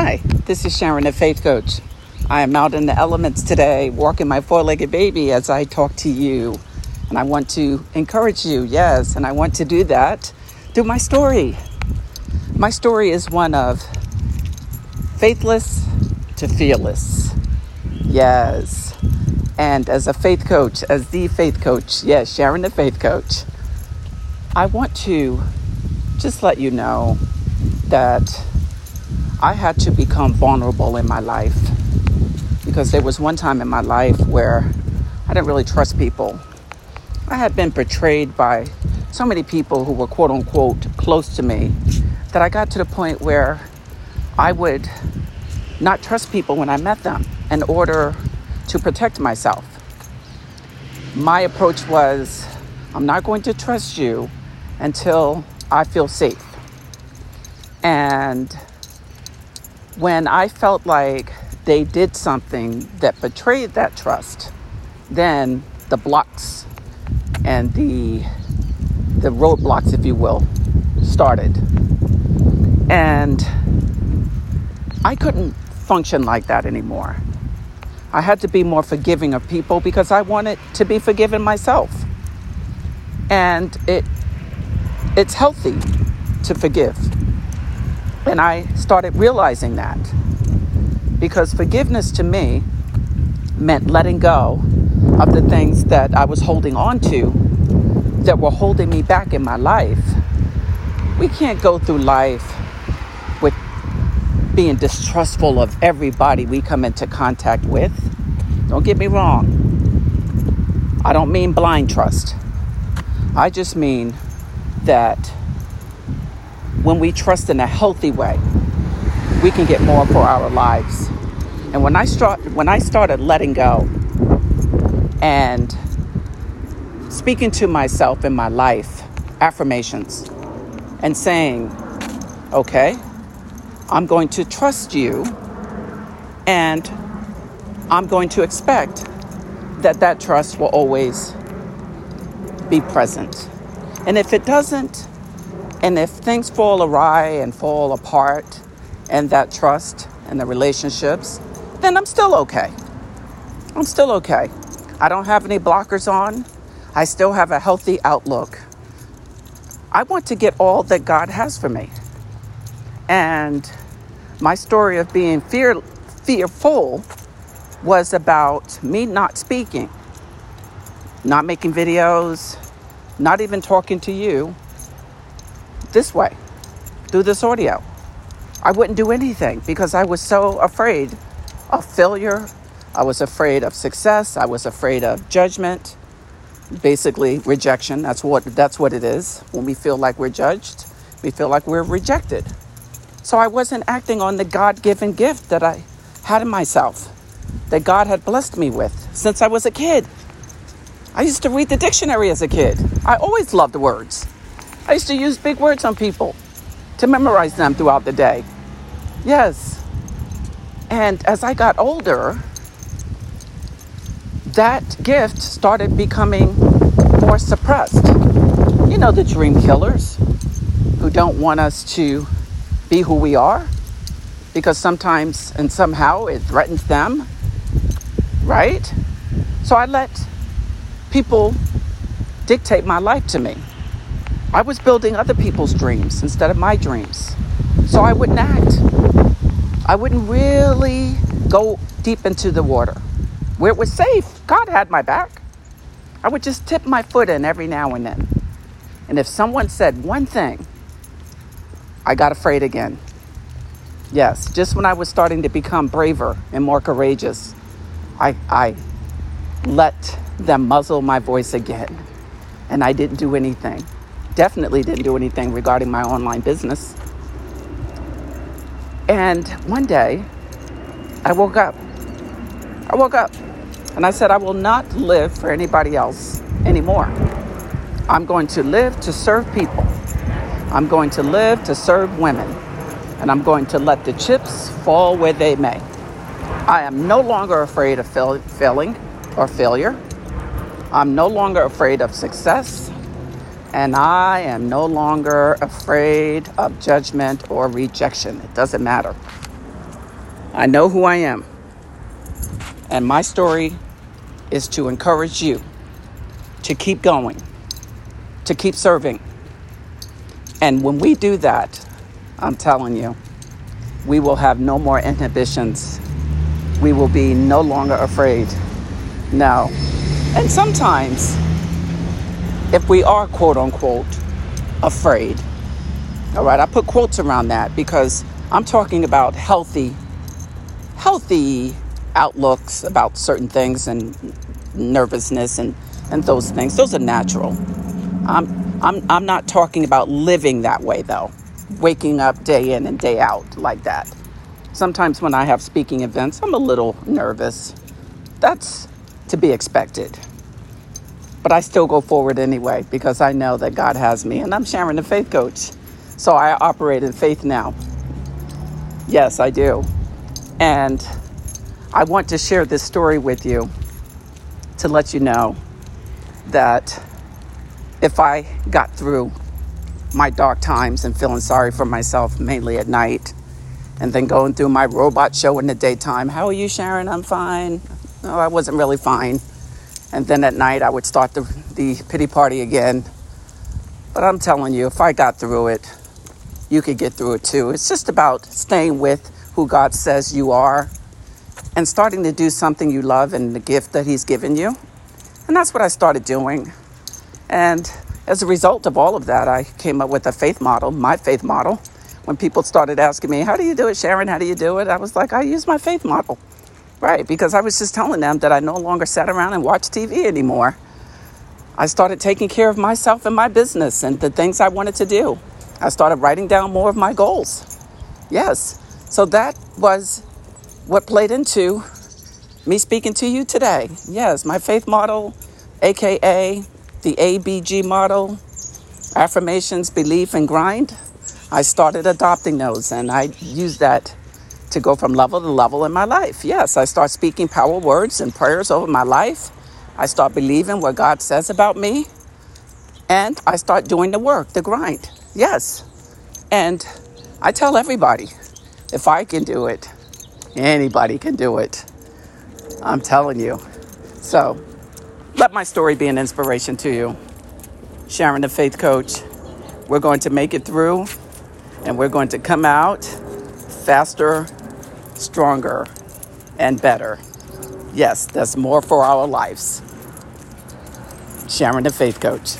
Hi, this is Sharon, the Faith Coach. I am out in the elements today, walking my four legged baby as I talk to you. And I want to encourage you, yes, and I want to do that through my story. My story is one of faithless to fearless. Yes. And as a faith coach, as the faith coach, yes, Sharon, the Faith Coach, I want to just let you know that I had to become vulnerable in my life because there was one time in my life where I didn't really trust people. I had been betrayed by so many people who were quote unquote close to me that I got to the point where I would not trust people when I met them in order to protect myself. My approach was I'm not going to trust you until I feel safe. And when I felt like they did something that betrayed that trust, then the blocks and the the roadblocks, if you will, started. And I couldn't function like that anymore. I had to be more forgiving of people because I wanted to be forgiven myself. And it it's healthy to forgive. And I started realizing that because forgiveness to me meant letting go of the things that I was holding on to that were holding me back in my life. We can't go through life with being distrustful of everybody we come into contact with. Don't get me wrong. I don't mean blind trust. I just mean that when we trust in a healthy way, we can get more for our lives. And when I start when I started letting go and speaking to myself in my life affirmations and saying, "Okay, I'm going to trust you and I'm going to expect that that trust will always be present." And if it doesn't, and if things fall awry and fall apart, and that trust and the relationships, then I'm still okay. I'm still okay. I don't have any blockers on. I still have a healthy outlook. I want to get all that God has for me. And my story of being fear, fearful was about me not speaking, not making videos, not even talking to you this way through this audio. I wouldn't do anything because I was so afraid of failure. I was afraid of success. I was afraid of judgment. Basically, rejection. That's what that's what it is. When we feel like we're judged, we feel like we're rejected. So I wasn't acting on the God-given gift that I had in myself, that God had blessed me with since I was a kid. I used to read the dictionary as a kid. I always loved words. I used to use big words on people to memorize them throughout the day. Yes. And as I got older, that gift started becoming more suppressed. You know, the dream killers who don't want us to be who we are because sometimes and somehow it threatens them, right? So I let people dictate my life to me. I was building other people's dreams instead of my dreams. So I wouldn't act. I wouldn't really go deep into the water where it was safe. God had my back. I would just tip my foot in every now and then. And if someone said one thing, I got afraid again. Yes, just when I was starting to become braver and more courageous, I, I let them muzzle my voice again. And I didn't do anything definitely didn't do anything regarding my online business. And one day, I woke up. I woke up and I said, I will not live for anybody else anymore. I'm going to live to serve people. I'm going to live to serve women. And I'm going to let the chips fall where they may. I am no longer afraid of fail- failing or failure. I'm no longer afraid of success and I am no longer afraid of judgment or rejection. It doesn't matter. I know who I am. And my story is to encourage you to keep going, to keep serving. And when we do that, I'm telling you, we will have no more inhibitions. We will be no longer afraid. No. And sometimes, if we are quote unquote afraid, all right, I put quotes around that because I'm talking about healthy, healthy outlooks about certain things and nervousness and, and those things. Those are natural. I'm, I'm, I'm not talking about living that way though, waking up day in and day out like that. Sometimes when I have speaking events, I'm a little nervous. That's to be expected. But I still go forward anyway because I know that God has me and I'm Sharon the Faith Coach. So I operate in faith now. Yes, I do. And I want to share this story with you to let you know that if I got through my dark times and feeling sorry for myself mainly at night, and then going through my robot show in the daytime, how are you, Sharon? I'm fine. No, I wasn't really fine. And then at night, I would start the, the pity party again. But I'm telling you, if I got through it, you could get through it too. It's just about staying with who God says you are and starting to do something you love and the gift that He's given you. And that's what I started doing. And as a result of all of that, I came up with a faith model, my faith model. When people started asking me, How do you do it, Sharon? How do you do it? I was like, I use my faith model. Right, because I was just telling them that I no longer sat around and watched TV anymore. I started taking care of myself and my business and the things I wanted to do. I started writing down more of my goals. Yes. So that was what played into me speaking to you today. Yes, my faith model, aka the ABG model, affirmations, belief, and grind. I started adopting those and I used that to go from level to level in my life. Yes, I start speaking power words and prayers over my life. I start believing what God says about me. And I start doing the work, the grind. Yes. And I tell everybody if I can do it, anybody can do it. I'm telling you. So let my story be an inspiration to you. Sharon, the faith coach, we're going to make it through and we're going to come out faster, stronger, and better. Yes, that's more for our lives. Sharon, the faith coach.